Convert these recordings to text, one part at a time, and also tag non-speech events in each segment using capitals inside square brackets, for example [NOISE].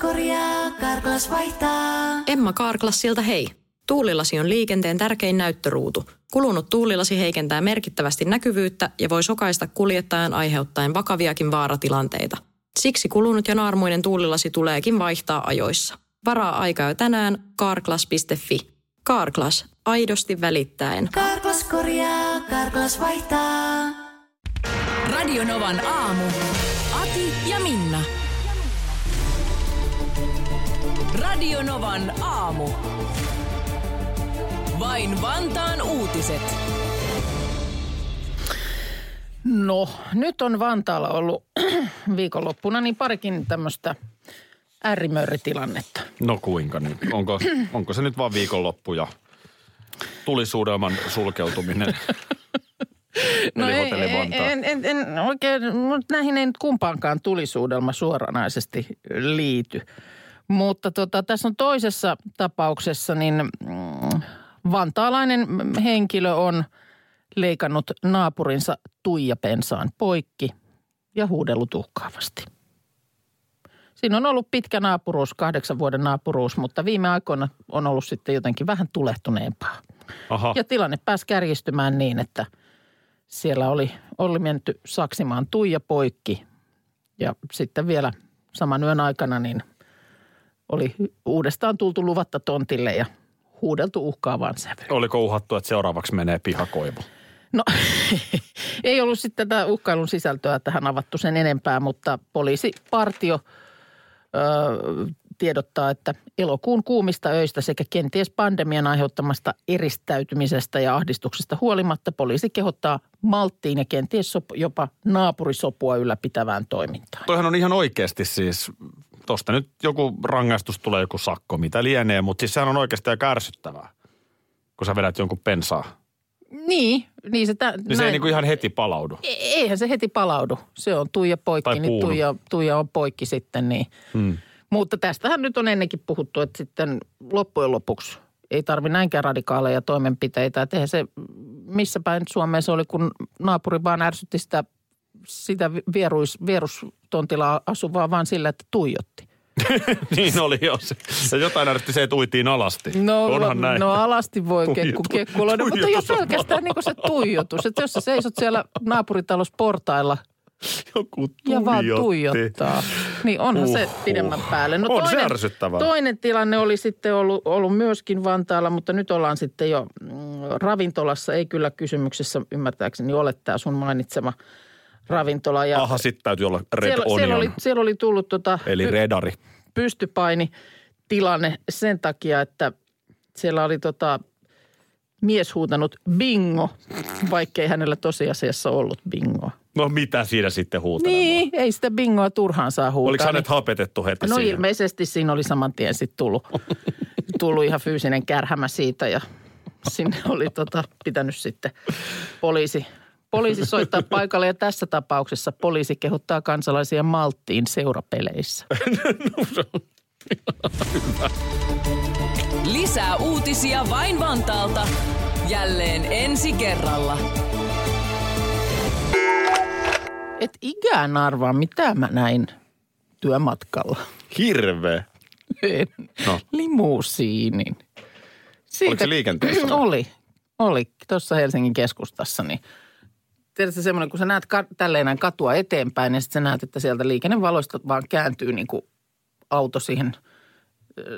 korjaa, Karklas vaihtaa. Emma Karklassilta hei. Tuulilasi on liikenteen tärkein näyttöruutu. Kulunut tuulilasi heikentää merkittävästi näkyvyyttä ja voi sokaista kuljettajan aiheuttaen vakaviakin vaaratilanteita. Siksi kulunut ja naarmuinen tuulilasi tuleekin vaihtaa ajoissa. Varaa aikaa jo tänään karklas.fi. Karklas, aidosti välittäen. Karklas korjaa, Karklas vaihtaa. Radionovan aamu. Ati ja Minna. Radionovan aamu. Vain Vantaan uutiset. No, nyt on Vantaalla ollut [CLEARS THROAT] viikonloppuna niin parikin tämmöistä äärimörritilannetta. No kuinka nyt? Onko, [CLEARS THROAT] onko se nyt vaan viikonloppu ja tulisuudelman sulkeutuminen? [LAUGHS] No Eli ei, en, en, en oikein, mutta näihin ei nyt kumpaankaan tulisuudelma suoranaisesti liity. Mutta tota, tässä on toisessa tapauksessa, niin mm, vantaalainen henkilö on leikannut naapurinsa tuijapensaan poikki ja huudellut uhkaavasti. Siinä on ollut pitkä naapuruus, kahdeksan vuoden naapuruus, mutta viime aikoina on ollut sitten jotenkin vähän tulehtuneempaa. Aha, Ja tilanne pääsi kärjistymään niin, että siellä oli, oli menty saksimaan Tuija poikki. Ja sitten vielä saman yön aikana niin oli uudestaan tultu luvatta tontille ja huudeltu uhkaavaan sävyyn. oliko uhattu, että seuraavaksi menee pihakoivu? No [LAUGHS] ei ollut sitten tätä uhkailun sisältöä tähän avattu sen enempää, mutta poliisipartio ö, tiedottaa, että elokuun kuumista öistä sekä kenties pandemian aiheuttamasta eristäytymisestä ja ahdistuksesta huolimatta poliisi kehottaa malttiin ja kenties sop, jopa naapurisopua ylläpitävään toimintaan. Toihan on ihan oikeasti siis, tosta nyt joku rangaistus tulee, joku sakko, mitä lienee, mutta siis sehän on oikeasti aika ärsyttävää, kun sä vedät jonkun pensaa. Niin, niin se... Tä, Niin se ei niinku ihan heti palaudu. E- Eihän se heti palaudu. Se on Tuija poikki, Tai niin. Tuija, Tuija on poikki sitten niin. Hmm. Mutta tästähän nyt on ennenkin puhuttu, että sitten loppujen lopuksi ei tarvi näinkään radikaaleja toimenpiteitä. Että eihän se, missä päin Suomeen se oli, kun naapuri vaan ärsytti sitä, sitä vieruis, vierustontilla asuvaa vaan sillä, että tuijotti. [LAUGHS] niin oli jo se. Ja jotain ärsytti se, että uitiin alasti. No, Onhan näin. no alasti voi kekku, kekkuloida, mutta jo pelkästään niin se tuijotus. Että jos sä seisot siellä naapuritalos portailla Joku ja vaan tuijottaa. Niin onhan se Uhuh. pidemmän päälle. No On se toinen, ärsyttävää. Toinen tilanne oli sitten ollut, ollut myöskin Vantaalla, mutta nyt ollaan sitten jo mm, ravintolassa. Ei kyllä kysymyksessä ymmärtääkseni ole tämä sun mainitsema ravintola. Ja Aha, sitten täytyy olla red siellä, onion, siellä, oli, siellä oli tullut tota eli redari. pystypaini tilanne sen takia, että siellä oli tota mies huutanut bingo, vaikkei hänellä tosiasiassa ollut bingoa. No mitä siinä sitten huutelemaan? Niin, ei sitä bingoa turhaan saa huutaa. Oliko niin- hänet hapetettu heti No siihen? ilmeisesti siinä oli saman tien sitten tullut, [LAUGHS] tullut ihan fyysinen kärhämä siitä ja sinne oli tota, pitänyt sitten poliisi, poliisi soittaa paikalle ja tässä tapauksessa poliisi kehottaa kansalaisia malttiin seurapeleissä. [LAUGHS] Lisää uutisia vain Vantaalta. Jälleen ensi kerralla. Et ikään arvaa, mitä mä näin työmatkalla. Hirveä. En. No. Limusiinin. Siitä, Oliko se liikenteessä? [CLEARS THROAT] Oli. Oli. Tuossa Helsingin keskustassa. Niin tiedätkö semmoinen, kun sä näet ka- tälleen näin katua eteenpäin, niin sitten sä näet, että sieltä liikennevaloista vaan kääntyy niin kuin auto siihen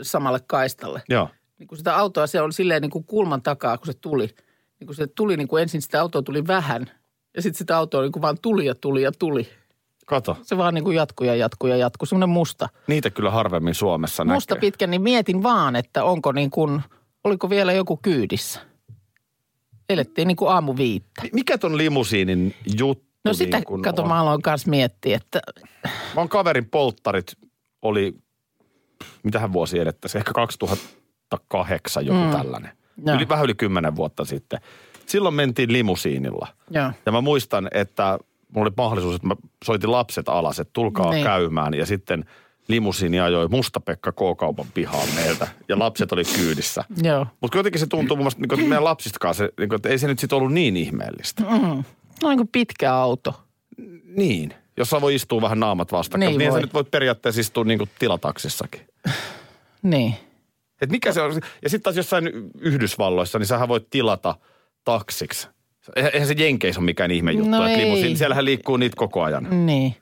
samalle kaistalle. Joo. Niin kun sitä autoa siellä oli silleen niin kuin kulman takaa, kun se tuli. Niin kun se tuli niin kuin ensin sitä autoa tuli vähän ja sitten sitä autoa niin kuin vaan tuli ja tuli ja tuli. Kato. Se vaan niin kuin jatkui ja jatkui ja jatkui. Semmoinen musta. Niitä kyllä harvemmin Suomessa Musta näkee. pitkä, niin mietin vaan, että onko niin kuin, oliko vielä joku kyydissä. Elettiin niin kuin aamu viittä. Mikä ton limusiinin juttu No sitä, niin kun kato, on? mä aloin kanssa miettiä, että Mä oon kaverin polttarit oli, mitähän vuosi edettäisiin, ehkä 2008 joku mm. tällainen. Joo. Yli, vähän yli kymmenen vuotta sitten. Silloin mentiin limusiinilla. joo. Ja mä muistan, että mulla oli mahdollisuus, että mä soitin lapset alas, että tulkaa niin. käymään. Ja sitten limusiini ajoi Musta-Pekka K-kaupan pihaan meiltä. Ja lapset oli kyydissä. Joo. Mutta kuitenkin se tuntuu mun mielestä, niin kuin, että meidän lapsistakaan se, niin kuin, että ei se nyt sitten ollut niin ihmeellistä. Mm. No niin kuin pitkä auto. Niin. jossa voi istua vähän naamat vastakkain. Niin niin voi. sä nyt voit periaatteessa istua niin kuin tilataksissakin. Niin. Et mikä se on? Ja sitten taas jossain Yhdysvalloissa, niin sähän voit tilata taksiksi. Eihän se Jenkeissä ole mikään ihme juttu, No että ei. limusiin, siellähän liikkuu niitä koko ajan. Niin.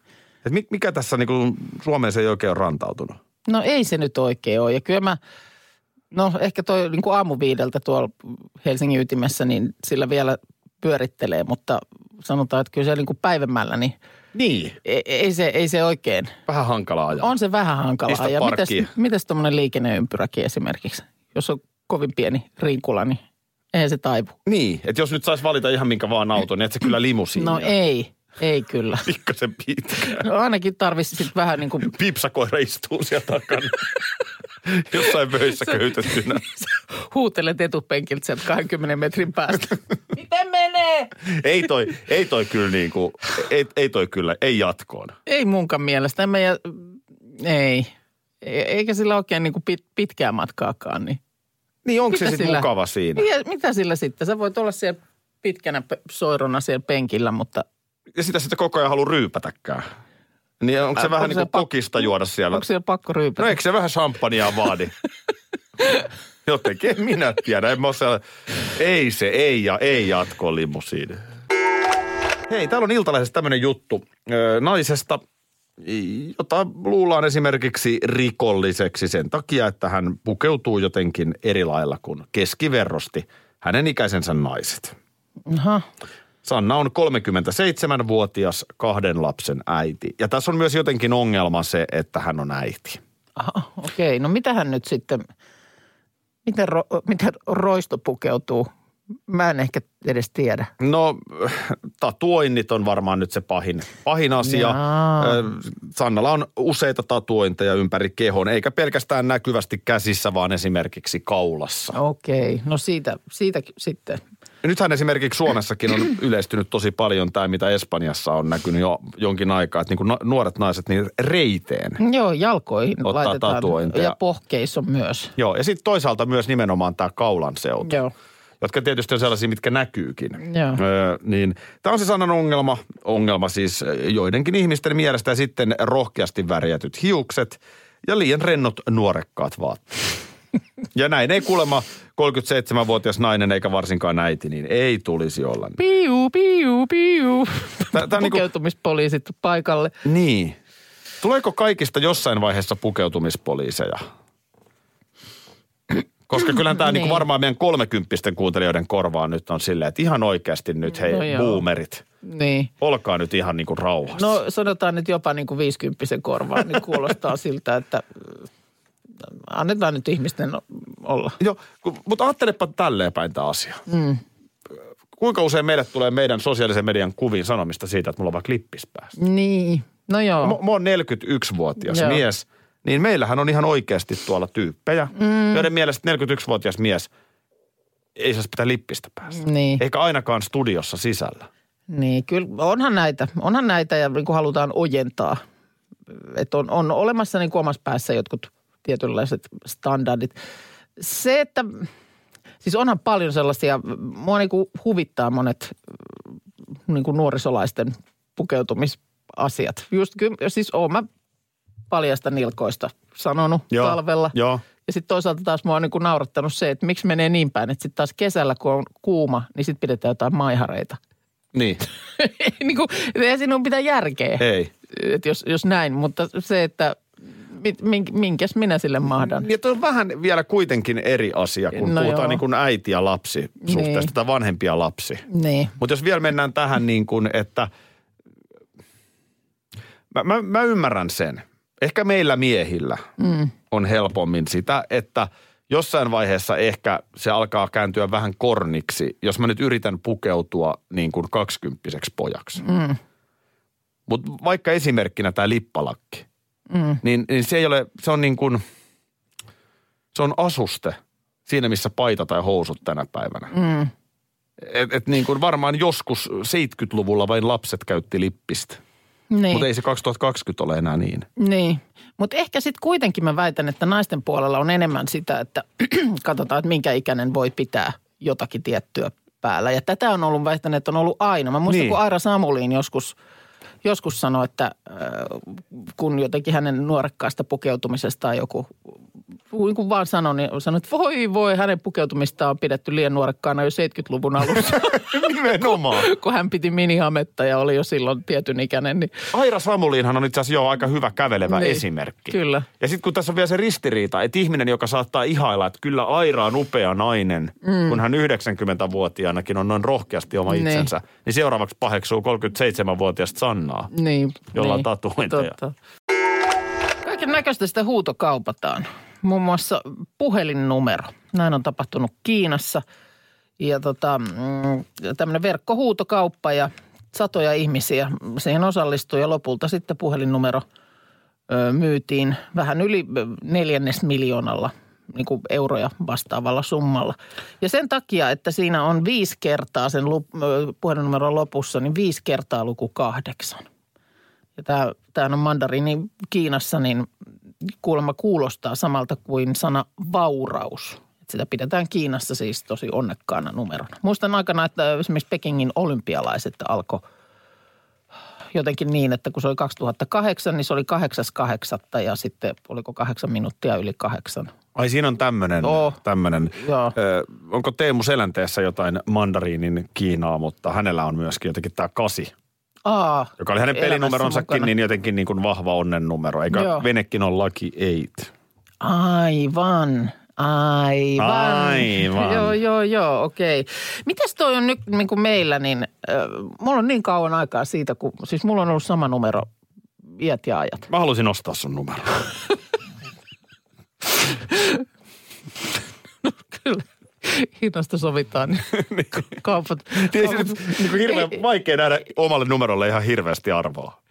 Et mi- mikä tässä niin kuin Suomeen se ei oikein ole rantautunut? No ei se nyt oikein ole. Ja kyllä mä, no ehkä toi niin kuin aamuviideltä tuolla Helsingin ytimessä, niin sillä vielä pyörittelee, mutta sanotaan, että kyllä se niin kuin päivämällä, niin Niin. ei, ei, se, ei se oikein. Vähän hankalaa ajaa. On se vähän hankalaa. Pistä ja parkkiin. mitäs tuommoinen liikenneympyräkin esimerkiksi? Jos on kovin pieni rinkula, niin eihän se taivu. Niin, että jos nyt saisi valita ihan minkä vaan auton, niin et se kyllä limusiin. No ei, ei kyllä. [LAUGHS] Pikkasen pitkä. No ainakin tarvitsisi sitten vähän niin kuin Pipsakoira istuu siellä takana. [LAUGHS] Jossain pöissä köytettynä. [LAUGHS] huutelet etupenkiltä sieltä 20 metrin päästä. Miten menee? Ei toi, ei toi kyllä niin kuin, ei, ei toi kyllä, ei jatkoon. Ei munkaan mielestä. En mä jä... Ei. E- Eikä sillä oikein niin kuin pit, pitkää matkaakaan. Niin. Niin onko Mitä se sitten sillä? mukava siinä? Ja mitä sillä sitten? Sä voit olla siellä pitkänä soirona siellä penkillä, mutta Ja sitä sitten koko ajan halua ryypätäkään. Niin onko se Äh, vähän onko niin kuin pak- kokista juoda siellä? onko siellä pakko ryypätä? No eikö se vähän champagnea vaadi? [LAUGHS] Jotenkin en minä tiedä. En mä siellä... Ei se, ei ja ei jatko limusiin. Hei, täällä on Iltalaisessa tämmöinen juttu ö, naisesta, jota luullaan esimerkiksi rikolliseksi sen takia, että hän pukeutuu jotenkin eri lailla kuin keskiverrosti hänen ikäisensä naiset. Aha. Sanna on 37-vuotias kahden lapsen äiti. Ja tässä on myös jotenkin ongelma se, että hän on äiti. Aha, okei. No mitähän nyt sitten, miten, ro, miten roisto pukeutuu? Mä en ehkä edes tiedä. No, tatuoinnit on varmaan nyt se pahin, pahin asia. Jaa. Sannalla on useita tatuointeja ympäri kehon, eikä pelkästään näkyvästi käsissä, vaan esimerkiksi kaulassa. Okei, no siitä, siitä sitten. Nythän esimerkiksi Suomessakin on yleistynyt tosi paljon tämä, mitä Espanjassa on näkynyt jo jonkin aikaa, että niin kuin no- nuoret naiset niin reiteen. Joo, jalkoihin Ottaa laitetaan. tatuointeja. Ja pohkeissa myös. Joo, ja sitten toisaalta myös nimenomaan tämä kaulan seutu. Joo. jotka tietysti on sellaisia, mitkä näkyykin. Joo. Öö, niin, tämä on se sanan ongelma, ongelma siis joidenkin ihmisten mielestä ja sitten rohkeasti värjätyt hiukset ja liian rennot nuorekkaat vaatteet. Ja näin ei kuulemma 37-vuotias nainen eikä varsinkaan äiti, niin ei tulisi olla. Piu, piu, piu. Tää- tää niinku- Pukeutumispoliisit paikalle. Niin. Tuleeko kaikista jossain vaiheessa pukeutumispoliiseja? Koska kyllä tämä niin. Niin. varmaan meidän kolmekymppisten kuuntelijoiden korvaan nyt on silleen, että ihan oikeasti nyt hei No joo. boomerit, Niin. olkaa nyt ihan niin kuin rauhassa. No sanotaan nyt jopa niin kuin 50 korvaan, niin kuulostaa [LAUGHS] siltä, että annetaan nyt ihmisten olla. Joo, mutta ajattelepa tälleen päin tämä asia. Mm. Kuinka usein meille tulee meidän sosiaalisen median kuviin sanomista siitä, että mulla on vaikka lippis päässä? Niin. No joo. Mä, mä oon 41-vuotias Joo. mies, niin meillähän on ihan oikeasti tuolla tyyppejä, mm. joiden mielestä 41-vuotias mies ei saisi pitää lippistä päässä. Niin. Eikä ainakaan studiossa sisällä. Niin, kyllä onhan näitä. Onhan näitä ja niin kuin halutaan ojentaa. Että on, on olemassa niin kuin omassa päässä jotkut tietynlaiset standardit. Se, että siis onhan paljon sellaisia, mua niin kuin huvittaa monet niin kuin nuorisolaisten pukeutumisasiat. Just kyllä, siis oon mä paljasta nilkoista sanonut Joo, talvella. joo. Ja sitten toisaalta taas mua on niin kuin naurattanut se, että miksi menee niin päin, että sitten taas kesällä, kun on kuuma, niin sitten pidetään jotain maihareita. Niin, [LAUGHS] niin kuin, ei siinä ole mitään järkeä, ei. että jos, jos näin. Mutta se, että minkäs minä sille mahdan. Ja toi on vähän vielä kuitenkin eri asia, kun No puhutaan joo. niin kuin äiti ja lapsi suhteesta Niin. tai vanhempi ja lapsi. Niin. Mutta jos vielä mennään tähän niin kuin, että mä, mä, mä ymmärrän sen. Ehkä meillä miehillä mm. on helpommin sitä, että jossain vaiheessa ehkä se alkaa kääntyä vähän korniksi, jos mä nyt yritän pukeutua niin kuin kaksikymppiseksi pojaksi. Mm. Mutta vaikka esimerkkinä tämä lippalakki, mm. niin, niin se ei ole, se on niin kuin, se on asuste siinä, missä paita tai housut tänä päivänä. Mm. Et, et niin kuin varmaan joskus 70-luvulla vain lapset käytti lippistä. Niin. Mutta ei se 2020 ole enää niin. Niin, mutta ehkä sitten kuitenkin mä väitän, että naisten puolella on enemmän sitä, että [CLEARS THROAT] katsotaan, että minkä ikäinen voi pitää jotakin tiettyä päällä. Ja tätä on ollut väittänyt, että on ollut aina. Mä muistan, Niin. kun Aira Samuliin joskus joskus sanoi, että äh, kun jotenkin hänen nuorekkaasta pukeutumisestaan joku niin kuin vaan sanoi, niin sanoi, että voi voi, hänen pukeutumistaan on pidetty liian nuorekkaana jo 70-luvun alussa, [LAUGHS] Nimenomaan. kun hän piti minihametta ja oli jo silloin tietyn ikäinen. Niin Aira Samuliinhan on itse asiassa jo aika hyvä kävelevä Niin, esimerkki. kyllä. Ja sitten kun tässä on vielä se ristiriita, että ihminen, joka saattaa ihailla, että kyllä Aira on upea nainen, mm. kun hän 90-vuotiaanakin on noin rohkeasti oma Niin. itsensä, niin seuraavaksi paheksuu 37-vuotiaasta Sannaa. Niin, Jolla on niin, tatuointeja. totta. Kaiken näköistä sitä huutokaupataan. Muun muassa puhelinnumero. Näin on tapahtunut Kiinassa. Ja tota, mm, tämmöinen verkkohuutokauppa ja satoja ihmisiä siihen osallistui ja lopulta sitten puhelinnumero myytiin vähän yli neljännes miljoonalla niin kuin euroja vastaavalla summalla. Ja sen takia, että siinä on viisi kertaa sen lup- puhelinnumeron lopussa, niin viisi kertaa luku kahdeksan. Ja tämä, tämä on mandariini Kiinassa, niin kuulemma kuulostaa samalta kuin sana vauraus. Sitä pidetään Kiinassa siis tosi onnekkaana numerona. Muistan aikana, että esimerkiksi Pekingin olympialaiset alkoi jotenkin niin, että kun se oli 2008, niin se oli 8.8. ja sitten oliko kahdeksan minuuttia yli kahdeksan. Ai siinä on tämmöinen, Oo. tämmöinen. Joo. Ö, onko Teemu Selänteessä jotain mandariinin Kiinaa, mutta hänellä on myöskin jotenkin tämä kasi, Aa, joka oli hänen pelinumeronsakin niin jotenkin niin kuin vahva onnennumero. Eikö Joo. venekin ole Lucky Eight? Aivan. Aivan. Aivan. [LAUGHS] Joo, joo, joo, okei. Mitäs toi on nyt niin kuin meillä, niin äh, mulla on niin kauan aikaa siitä, kun, siis mulla on ollut sama numero iät ja ajat. Mä halusin ostaa sun numero. [LAUGHS] Kyllä. Hinnasta sovitaan, niin kaupat. Se nyt niin kuin hirveän Ei- vaikea nähdä omalle numerolle ihan hirveästi arvoa.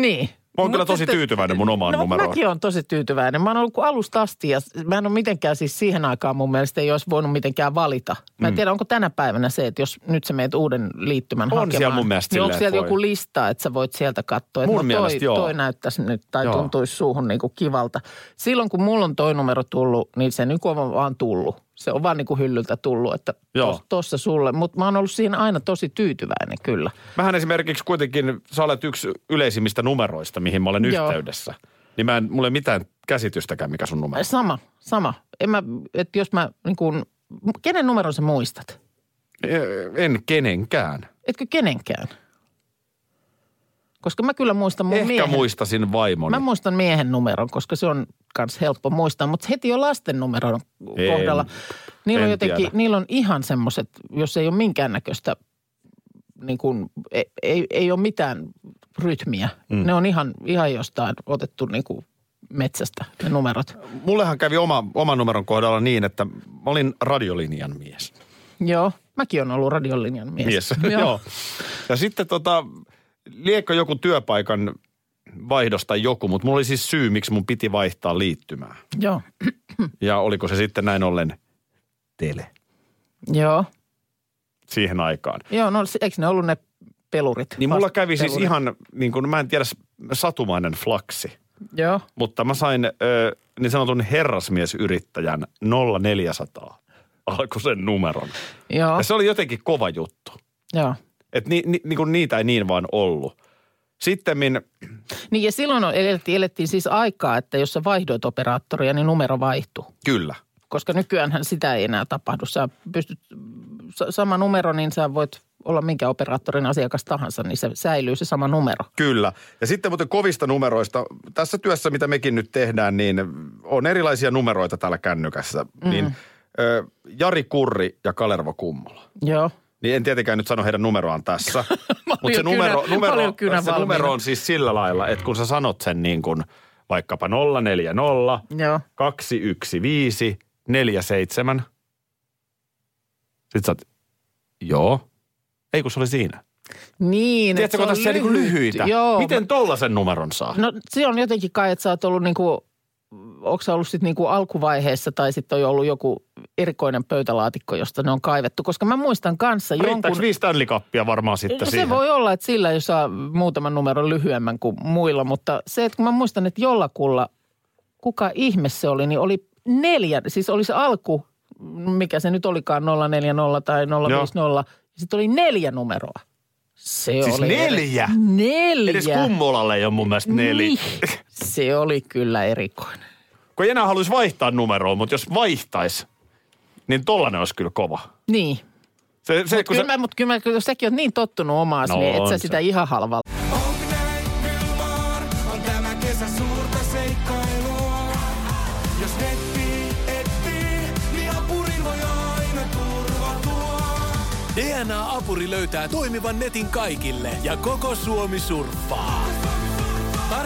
Niin. Mä oon kyllä tosi sitten- tyytyväinen mun omaan no, numeroon. Mäkin on tosi tyytyväinen. Mä oon ollut alusta asti ja mä en ole mitenkään siis siihen aikaan mun mielestä ei olisi voinut mitenkään valita. Mä en tiedä, onko tänä päivänä se, että jos nyt sä meet uuden liittymän On hakemaan. siellä mun mielestä niin onko siellä voi. joku lista, että sä voit sieltä katsoa, että Mun no mielestä toi, joo. toi näyttäisi nyt tai Joo. tuntuisi suuhun niin kuin kivalta. Silloin kun mulla on toi numero tullut, niin se niin kuin on vaan tullut. Se on vaan niin kuin hyllyltä tullut, että Joo. tossa sulle. Mutta mä oon ollut siinä aina tosi tyytyväinen kyllä. Mähän esimerkiksi kuitenkin, sä olet yksi yleisimmistä numeroista, mihin mä olen Joo. yhteydessä. Niin mä en, mulla ei mitään käsitystäkään, mikä sun numero on. Sama, sama. En mä, että jos mä niin kuin, kenen numeron sä muistat? En kenenkään. Etkö kenenkään? Koska mä kyllä muistan mun Ehkä miehen. muistasin vaimoni. Mä muistan miehen numeron, koska se on kans helppo muistaa. Mutta heti jo lasten numeron En- kohdalla. Niillä on en jotenkin, tiedä. niillä on ihan semmoiset, jos ei ole minkäännäköistä, niin kuin, ei, ei, ei ole mitään rytmiä. Mm. Ne on ihan, ihan jostain otettu niin kuin metsästä ne numerot. Mullehan kävi oma, oman numeron kohdalla niin, että mä olin radiolinjan mies. Joo, mäkin on ollut radiolinjan mies. mies. [LAUGHS] Joo. Ja sitten tota, liekö joku työpaikan vaihdos tai joku, mutta mulla oli siis syy, miksi mun piti vaihtaa liittymää. Joo. [CLEARS THROAT] Ja oliko se sitten näin ollen tele Joo. siihen aikaan. Joo, no eikö ne ollut ne pelurit? Niin mulla kävi siis pelurit. ihan, niin kuin, mä en tiedä, satumainen flaksi. Joo. Mutta mä sain ö, niin sanotun herrasmiesyrittäjän 0400 alkoi sen numeron. Joo. Ja se oli jotenkin kova juttu. Joo. Että ni, ni, niin kuin niitä ei niin vaan ollut. Sitten Niin ja silloin on- elettiin, elettiin siis aikaa, että jos sä vaihdoit operaattoria, niin numero vaihtui. kyllä. Koska nykyäänhän sitä ei enää tapahdu. Sä pystyt, sa- sama numero, niin sä voit olla minkä operaattorin asiakas tahansa, niin se säilyy se sama numero. Kyllä. Ja sitten muuten kovista numeroista. Tässä työssä, mitä mekin nyt tehdään, niin on erilaisia numeroita täällä kännykässä. Mm. Niin ö, Jari Kurri ja Kalervo Kummola. Joo. Niin en tietenkään nyt sano heidän numeroaan tässä. [LAUGHS] Mutta se, jo kynä- numero, numero, kynä se numero on siis sillä lailla, että kun sä sanot sen niin kuin vaikkapa 040 Joo. 215 47. Sitten sä oot, joo. Ei kun se oli siinä. Niin, Tiedätkö, että kun se tässä on niinku lyhyt. lyhyitä. Joo. Miten tollasen numeron saa? No se on jotenkin kai, että sä oot ollut niinku, onko sä ollut sitten niinku alkuvaiheessa tai sitten on jo ollut joku erikoinen pöytälaatikko, josta ne on kaivettu. Koska mä muistan kanssa Riittääkö jonkun... viisi Stanley Cupia varmaan sitten No siihen? se voi olla, että sillä jos saa muutaman numeron lyhyemmän kuin muilla, mutta se, että kun mä muistan, että jollakulla, kuka ihme se oli, niin oli neljä, siis oli se alku, mikä se nyt olikaan 040 tai 050, ja sitten oli neljä numeroa. Se Siis oli neljä? Neljä. Edes kummolalle ei ole mun mielestä neljä. Niin. Se oli kyllä erikoinen. Kun ei enää haluaisi vaihtaa numeroa, mutta jos vaihtaisi, niin tollanen olisi kyllä kova. Niin. Se, se, Mutta kyllä, se, mä, mut kyllä kun säkin oot niin tottunut omaan, No niin et on sä se. sitä ihan halvalla. on. DNA-apuri löytää toimivan netin kaikille ja koko Suomi surffaa.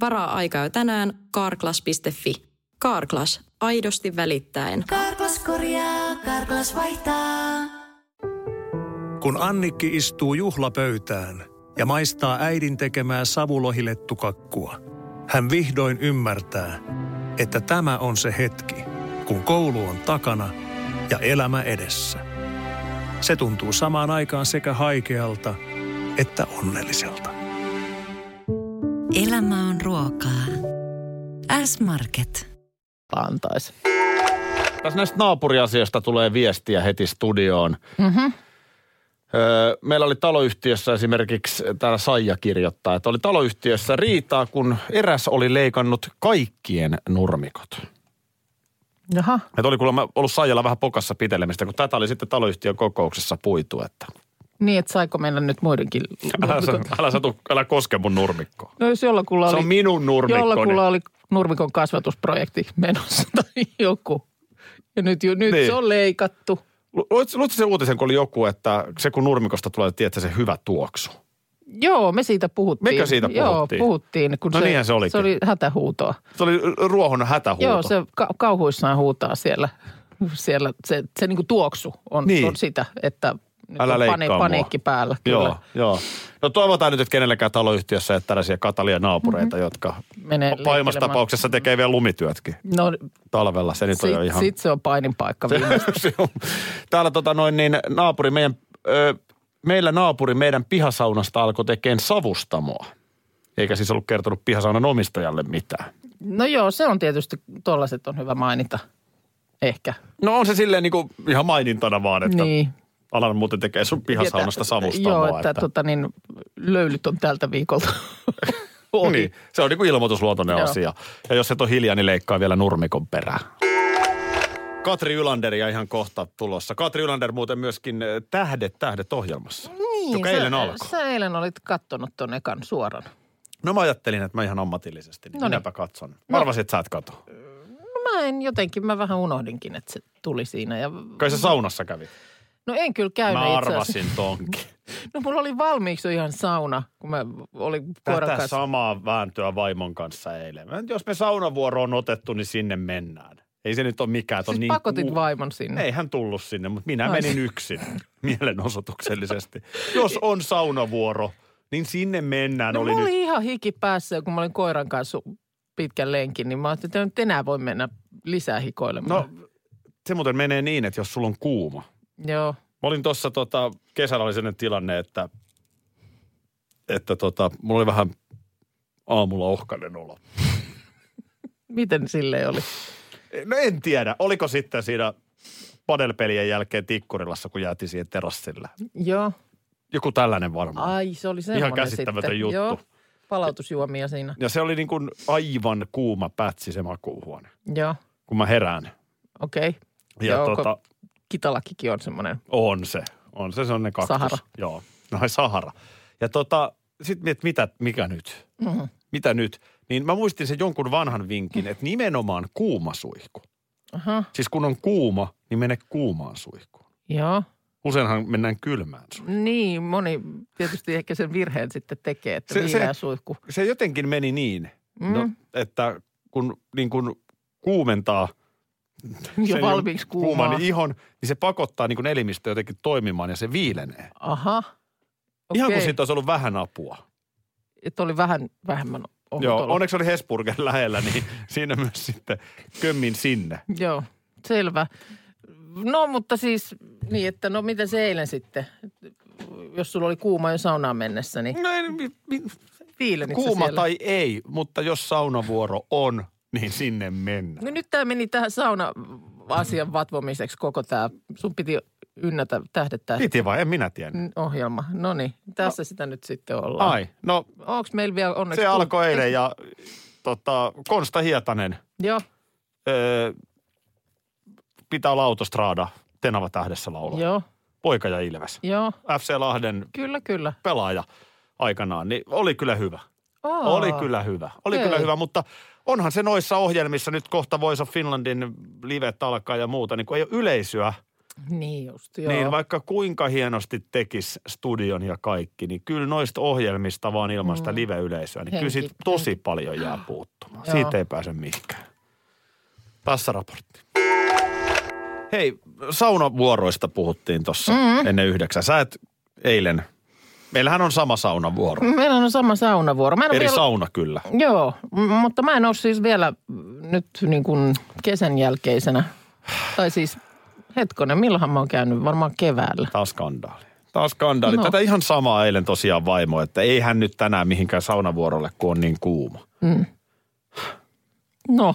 Varaa aikaa jo tänään karklas.fi. Karklas, aidosti välittäen. Karklas korjaa, Karklas vaihtaa. Kun Annikki istuu juhlapöytään ja maistaa äidin tekemää savulohilettukakkua, hän vihdoin ymmärtää, että tämä on se hetki, kun koulu on takana ja elämä edessä. Se tuntuu samaan aikaan sekä haikealta että onnelliselta. Elämä on ruokaa. S-Market. Antaisi. tässä näistä naapuriasioista tulee viestiä heti studioon. Mm-hmm. Öö, meillä oli taloyhtiössä esimerkiksi, täällä Saija kirjoittaa, että oli taloyhtiössä riitaa, kun eräs oli leikannut kaikkien nurmikot. Jaha. Että oli kuulemma ollut Saijalla vähän pokassa pitelemistä, kun tätä oli sitten taloyhtiön kokouksessa puitu, että Niin, että saiko meillä nyt muidenkin älä, sä, älä, satu, älä koske mun nurmikkoa. No jos jollakulla Se oli, on minun nurmikkoni. jollakulla oli nurmikon kasvatusprojekti menossa [LAUGHS] tai joku. Ja nyt, jo, nyt Niin. se on leikattu. Lu- Luitko se uutisen, kun oli joku, että se kun nurmikosta tulee, tiedätkö se hyvä tuoksu? Joo, me siitä puhuttiin. Mekö siitä Joo, puhuttiin? puhuttiin. Kun No se, niinhän se olikin. Se oli hätähuutoa. Se oli ruohon hätähuuto. Joo, se ka- kauhuissaan huutaa siellä. siellä se se niin kuin tuoksu on, Niin. on sitä, että nyt Älä on mua. paniikki päällä. Kyllä. Joo, joo. No toivotaan nyt, että kenelläkään taloyhtiössä ei tällaisia katalia naapureita, mm-hmm. jotka Menee pahimmassa tapauksessa tekee vielä lumityötkin No talvella. Se nyt on jo sit, ihan... sit se on painin paikka [LAUGHS] Se- viimeistä. se on- Täällä tota noin niin naapuri meidän, ö, meillä naapuri meidän pihasaunasta alkoi tekemään savustamoa. Eikä siis ollut kertonut pihasaunan omistajalle mitään. No joo, se on tietysti, tollaset on hyvä mainita. Ehkä. No on se silleen niin kuin ihan mainintana vaan, että niin. Alan muuten tekee sun pihasaunasta Että- savustamoa. Joo, että, Tota, niin, löylyt on tältä viikolta [LAUGHS] ohi. Niin, se on niin kuin ilmoitusluontoinen Joo. asia. Ja jos et ole hiljaa, niin leikkaa vielä nurmikon perään. Katri Ylanderia ihan kohta tulossa. Katri Ylander muuten myöskin äh, Tähdet, tähdet ohjelmassa. Niin, joka sä, eilen alkoi. Sä eilen olit kattonut ton ekan suoran. No mä ajattelin, että mä ihan ammatillisesti, niin Noniin. minäpä katson. Mä arvasin, että sä et kato. No mä en jotenkin, mä vähän unohdinkin, että se tuli siinä. Ja, Kai sä saunassa kävit. No en kyllä käynyt Mä arvasin tonkin. [LAUGHS] No mulla oli valmiiksi ihan sauna, kun mä olin koiran Tätä kanssa. samaa vääntöä vaimon kanssa eilen. Jos me saunavuoro on otettu, niin sinne mennään. Ei se nyt ole mikään. että on Siis niin pakotit ku- vaimon sinne. Ei hän tullut sinne, mutta minä Ai. menin yksin [LAUGHS] mielenosoituksellisesti. Jos on saunavuoro, niin sinne mennään. No oli mulla nyt. oli ihan hiki päässä, kun mä olin koiran kanssa pitkän lenkin, niin mä ajattelin, että nyt enää voi mennä lisää hikoilemaan. No se muuten menee niin, että jos sulla on kuuma. Joo. Mä olin tuossa tota, kesällä oli sellainen tilanne, että, että tota, mulla oli vähän aamulla ohkainen olo. [LAUGHS] Miten sille oli? No en tiedä, oliko sitten siinä padelpelien jälkeen Tikkurilassa, kun jäätiin siihen terassille. Joo. Joku tällainen varmaan. Ai, se oli semmoinen käsittämätön sitten. juttu. Joo. Palautusjuomia siinä. Ja se oli niin kuin aivan kuuma pätsi se makuuhuone, Joo. kun mä herään. Okei. Okay. Ja Joo, tota, Kitalakikin on semmoinen. on se, on se, se on ne kaktus. Sahara. Joo, no Sahara. Ja tota, sitten että mitä, mikä nyt? Mm. Mitä nyt? Niin mä muistin sen jonkun vanhan vinkin, että nimenomaan kuuma suihku. Aha. Siis kun on kuuma, niin mene kuumaan suihkuun. Joo. Useinhan mennään kylmään suihkuun. Niin, moni tietysti ehkä sen virheen sitten tekee, että Se- se, suihku. Se jotenkin meni niin, Mm. no, että kun niin kun kuumentaa Jo valmiiksi kuumaa. kuuman ihon, niin se pakottaa niin kuin elimistö jotenkin toimimaan ja se viilenee. Aha. Ihan kuin siitä olisi ollut vähän apua. Että oli vähän vähemmän ohut Joo, onneksi oli Hesburger lähellä, niin [LAUGHS] siinä myös sitten kömmin sinne. Joo, selvä. No mutta siis niin, että no miten se eilen sitten, jos sulla oli kuuma jo saunaan mennessä, niin No ei, mi, mi, kuuma siellä? tai ei, mutta jos saunavuoro on, niin sinne mennään. No nyt tämä meni tähän sauna-asian vatvomiseksi koko tämä. Sun piti ynnätä tähdettää Piti vai? En minä tiennyt. ohjelma. No niin, tässä no. sitä nyt sitten ollaan. Ai, no Onko meillä vielä onneksi... se tullut- alkoi eilen ja tota, Konsta Hietanen Joo, öö, pitää olla autostraada Tenava tähdessä laulaa. joo, Poika ja Ilves. joo. FC Lahden Kyllä, kyllä. pelaaja aikanaan, niin oli kyllä hyvä. Oh. Oli kyllä hyvä. Oli Okei. kyllä hyvä, mutta onhan se noissa ohjelmissa nyt kohta Voice of Finlandin livet alkaa ja muuta, niin kun ei ole yleisöä, Niin just, joo. Niin vaikka kuinka hienosti tekis studion ja kaikki, niin kyllä noista ohjelmista vaan ilman sitä live-yleisöä, niin kyllä Henki- siitä tosi paljon jää puuttumaan. Joo. Siitä ei pääse mihinkään. Tässä raportti. Hei, saunavuoroista puhuttiin tuossa mm. ennen yhdeksän. Sä et eilen, meillähän on sama saunavuoro. Meillä on sama saunavuoro. Mä en Eri vielä... sauna kyllä. Joo, mutta mä en ole siis vielä nyt niin kuin kesän jälkeisenä. Tai siis hetkonen, milloinhan mä oon käynyt? Varmaan keväällä. Taas skandaali. Taas skandaali. No. Tätä ihan samaa eilen tosiaan vaimo, että ei hän nyt tänään mihinkään saunavuorolle, kun on niin kuuma. No,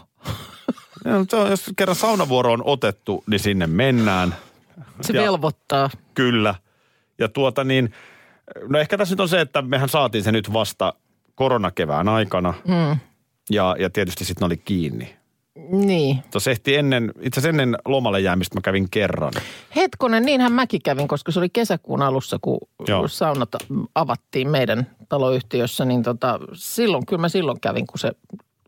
Ja, se on- Jos kerran saunavuoro on otettu, niin sinne mennään. se Ja- velvoittaa. Kyllä. Ja tuota niin, no ehkä tässä nyt on se, että mehän saatiin se nyt vasta koronakevään aikana. Mm. Ja, ja tietysti sitten oli kiinni. Niin. Tuossa ehti ennen, itse asiassa ennen lomalle jäämistä mä kävin kerran. Hetkonen, niinhän mäkin kävin, koska se oli kesäkuun alussa, kun Joo. saunat avattiin meidän taloyhtiössä. Niin tota, silloin, kyllä mä silloin kävin, kun se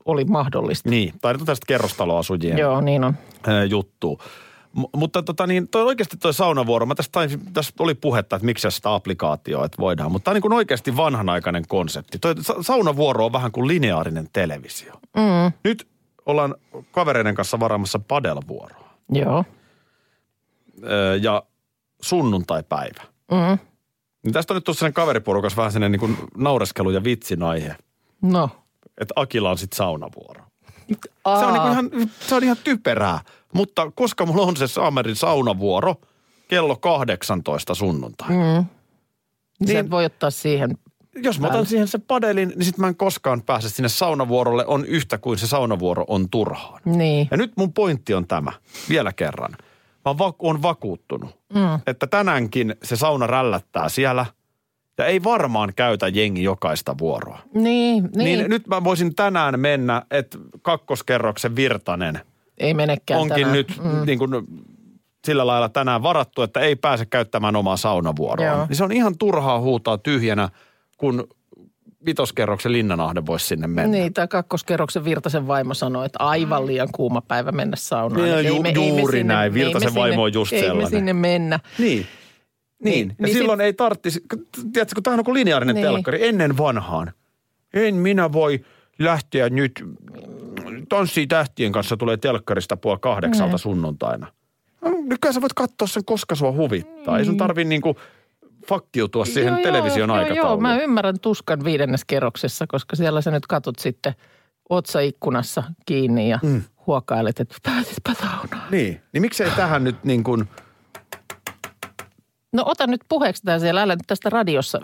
oli mahdollista. Niin, tai tästä kerrostaloasujien Joo, niin on. juttu. M- mutta tota niin, toi oikeasti toi saunavuoro, mä tästä, tässä oli puhetta, että miksi sitä applikaatioa, että voidaan. Mutta tämä on niin kuin oikeasti vanhanaikainen konsepti. Toi sa- saunavuoro on vähän kuin lineaarinen televisio. Mm, Nyt ollaan kavereiden kanssa varaamassa padelvuoroa. joo. Öö, ja sunnuntaipäivä. Mm, Niin tästä on nyt tuossa kaveriporukas vähän sellainen niin kuin naureskelu ja vitsin aihe, no. että Akilla on sitten saunavuoro. Aa, Se on, niin ihan, se on ihan typerää, mutta koska mulla on se Saamerin saunavuoro kello 18 sunnuntai. Mm. niin. niin- voi ottaa siihen. Jos mä otan siihen se padelin, niin sit mä en koskaan pääse sinne saunavuorolle, on yhtä kuin se saunavuoro on turhaan. Niin. Ja nyt mun pointti on tämä, vielä kerran. Mä oon vakuuttunut, mm. että tänäänkin se sauna rällättää siellä ja ei varmaan käytä jengi jokaista vuoroa. Niin, niin. Niin, nyt mä voisin tänään mennä, että kakkoskerroksen Virtanen ei menekään onkin tänään. nyt mm. niin kuin sillä lailla tänään varattu, että ei pääse käyttämään omaa saunavuoroa. Niin se on ihan turhaa huutaa tyhjänä, kun vitoskerroksen linnanahde voisi sinne mennä. Niin, tai kakkoskerroksen Virtasen vaimo sanoi, että aivan liian kuuma päivä mennä saunaan. Niin, Ei ju- me- ei me juuri sinne- näin. ei me Virtasen sinne- vaimo on just Ei me sellainen. sinne mennä. Niin. Niin. Ja Niin silloin ei tarttisi, tiedätkö, kun tämä on kuin lineaarinen Niin. telkkari ennen vanhaan. En minä voi lähteä nyt, tanssii tähtien kanssa tulee telkkarista puoli kahdeksalta sunnuntaina. No, Nykyään sä voit katsoa sen, koska sua huvittaa. Ei sun tarvi niinku fakkiutua siihen Joo, television joo, aikatauluun. Joo, mä ymmärrän tuskan viidennes kerroksessa, koska siellä sä nyt katot sitten otsaikkunassa kiinni ja mm. huokailet, että pääsispä saunaan. Niin, niin miksei tähän nyt niin kuin, No ota nyt puheeksi tää siellä, älä nyt tästä radiossa.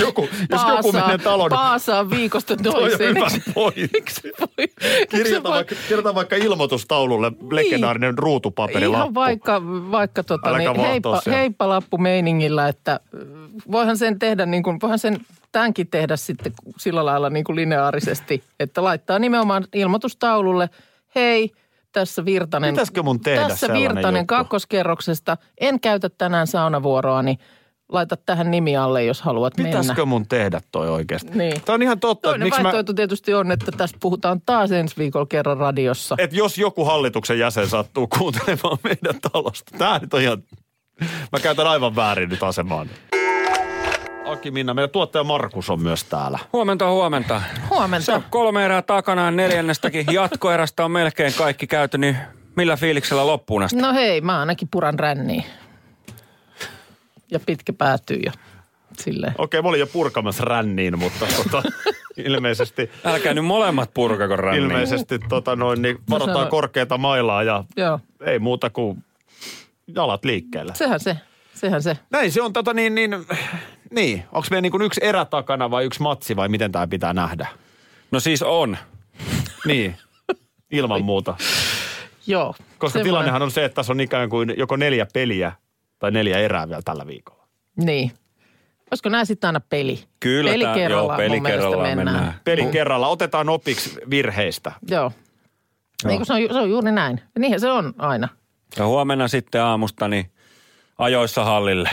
joku, jos joku menee talon, Paasaa viikosta toi on toiseen. hyvä pointti. Kirjoita vaikka, kirjoita vaikka ilmoitustaululle legendaarinen ruutupaperilappu. Ihan vaikka, vaikka tota, niin, heippa, heippalappu meiningillä, että äh, voihan sen tehdä niin kuin, voihan sen tämänkin tehdä sitten sillä lailla niin kuin lineaarisesti, että laittaa nimenomaan ilmoitustaululle, hei, tässä Virtanen. Pitäisikö mun tehdä Tässä Virtanen juttu? kakkoskerroksesta. En käytä tänään saunavuoroa, niin laita tähän nimi alle, jos haluat Pitäisikö mennä. mun tehdä toi oikeasti? Niin. Tämä on ihan totta, Toinen miksi mä, vaihtoehto tietysti on, että tästä puhutaan taas ensi viikolla kerran radiossa. että jos joku hallituksen jäsen sattuu kuuntelemaan meidän talosta. Tämä nyt on ihan, mä käytän aivan väärin nyt asemaan. Aki Minna, meidän tuottaja Markus on myös täällä. Huomenta, huomenta. Se Huomenta. on kolme erää takana ja neljännestäkin jatkoerästä on melkein kaikki käyty, niin millä fiiliksellä loppuun asti? No hei, mä ainakin puran ränniin. Ja pitkä päätyy ja silleen. Okei, mä olin jo purkamassa ränniin, mutta tota, [LAUGHS] ilmeisesti, Älkää nyt molemmat purkako ränniin. ilmeisesti tota noin, niin varotaan sanoi- korkeata mailaa ja Joo, ei muuta kuin jalat liikkeelle. sehän se, sehän se. Näin se on tota niin, niin, niin. Onko meillä niin kuin yksi erä takana vai yksi matsi vai miten tämä pitää nähdä? No siis on. Niin, ilman muuta. Joo. Koska semmoinen- tilannehan on se, että tässä on ikään kuin joko neljä peliä tai neljä erää vielä tällä viikolla. Niin. Olisiko nämä sitten aina peli? Kyllä peli tää- kerrallaan joo, peli kerrallaan mennään. mennään. Pelin kerralla otetaan opiksi virheistä. Joo. Eikö se, on, se on juuri näin. Niinhän se on aina. Ja huomenna sitten aamusta niin ajoissa hallille.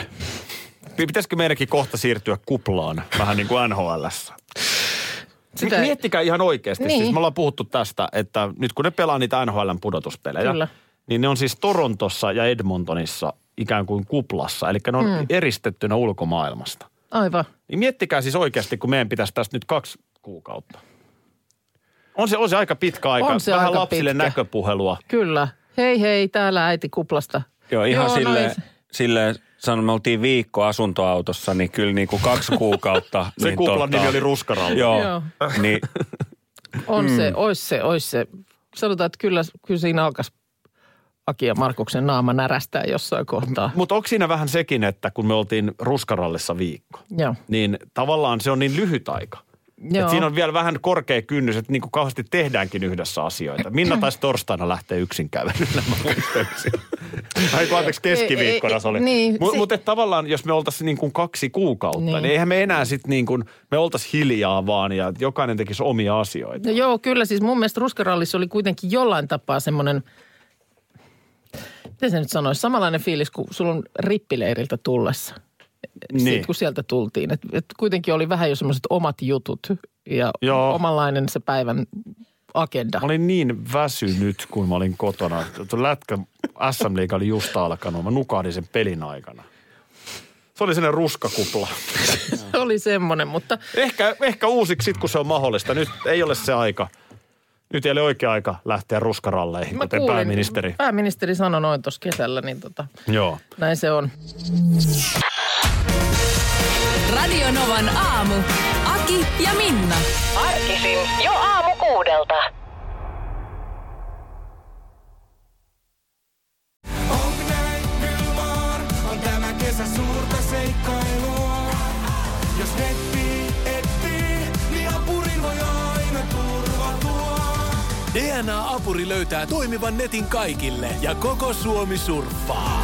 Pitäisikö meidänkin kohta siirtyä kuplaan, vähän niin kuin NHLssä? Sitä-. Miettikää ihan oikeasti. Niin. Siis me ollaan puhuttu tästä, että nyt kun ne pelaa niitä NHLn pudotuspelejä, Kyllä. niin ne on siis Torontossa ja Edmontonissa ikään kuin kuplassa. Eli ne on mm. eristettynä ulkomaailmasta. Aivan. Niin miettikää siis oikeasti, kun meidän pitäisi tästä nyt kaksi kuukautta. On se, on se aika pitkä aika. On se Vähän aika lapsille pitkä. näköpuhelua. Kyllä. Hei hei, täällä äiti kuplasta. Joo, ihan Joo, silleen, noin. Silleen sanon, me oltiin viikko asuntoautossa, niin kyllä niin kuin kaksi kuukautta. [LAUGHS] Se niin kuplan nimi oli Ruskaralla. Joo, Joo. niin On mm. se, ois se, ois se. Sanotaan, että kyllä, kyllä siinä alkaisi Aki ja Markuksen naama närästää jossain kohtaa. Mutta onko siinä vähän sekin, että kun me oltiin Ruskarallissa viikko, Joo. niin tavallaan se on niin lyhyt aika. Joo. Et siinä on vielä vähän korkea kynnys, että niin kuin kauheasti tehdäänkin yhdessä asioita. Minna [CLEARS THROAT] taisi torstaina lähteä yksin kävelylle, mä. Ai anteeksi, keskiviikkona se oli. niin, Mu- si- Mutta tavallaan, jos me oltaisiin niin kuin kaksi kuukautta, niin. Niin. niin eihän me enää sitten niin kuin, me oltaisiin hiljaa vaan ja jokainen tekisi omia asioita. No joo, kyllä siis mun mielestä ruskarallissa oli kuitenkin jollain tapaa semmoinen, miten se nyt sanoisi, samanlainen fiilis kuin sulla on rippileiriltä tullessa. Niin. Siitä, kun sieltä tultiin. Et, et kuitenkin oli vähän jo semmoiset omat jutut ja Joo. omanlainen se päivän agenda. Mä olin niin väsynyt, kun mä olin kotona. Lätkä SM Liiga oli just alkanut. Mä nukahdin sen pelin aikana. Se oli sellainen ruskakupla. [LAUGHS] Se oli semmoinen, mutta Ehkä, ehkä uusiksi sit, kun se on mahdollista. Nyt ei ole se aika. Nyt ei ole oikea aika lähteä ruskaralleihin, mä kuten kuulin, pääministeri. pääministeri sanoi noin tuossa kesällä, niin tota, Joo. näin se on. Radio Novan aamu. Aki ja Minna. Arkisin jo aamu kuudelta. On näin Nylmar, on tämä kesä suurta seikkailua. Jos netti etsii, niin apurin voi aina turvautua. DNA-apuri löytää toimivan netin kaikille ja koko Suomi surffaa.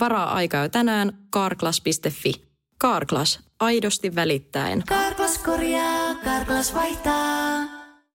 Varaa aikaa jo tänään karklas.fi. Karklas, aidosti välittäen. Karklas korjaa, Karklas vaihtaa.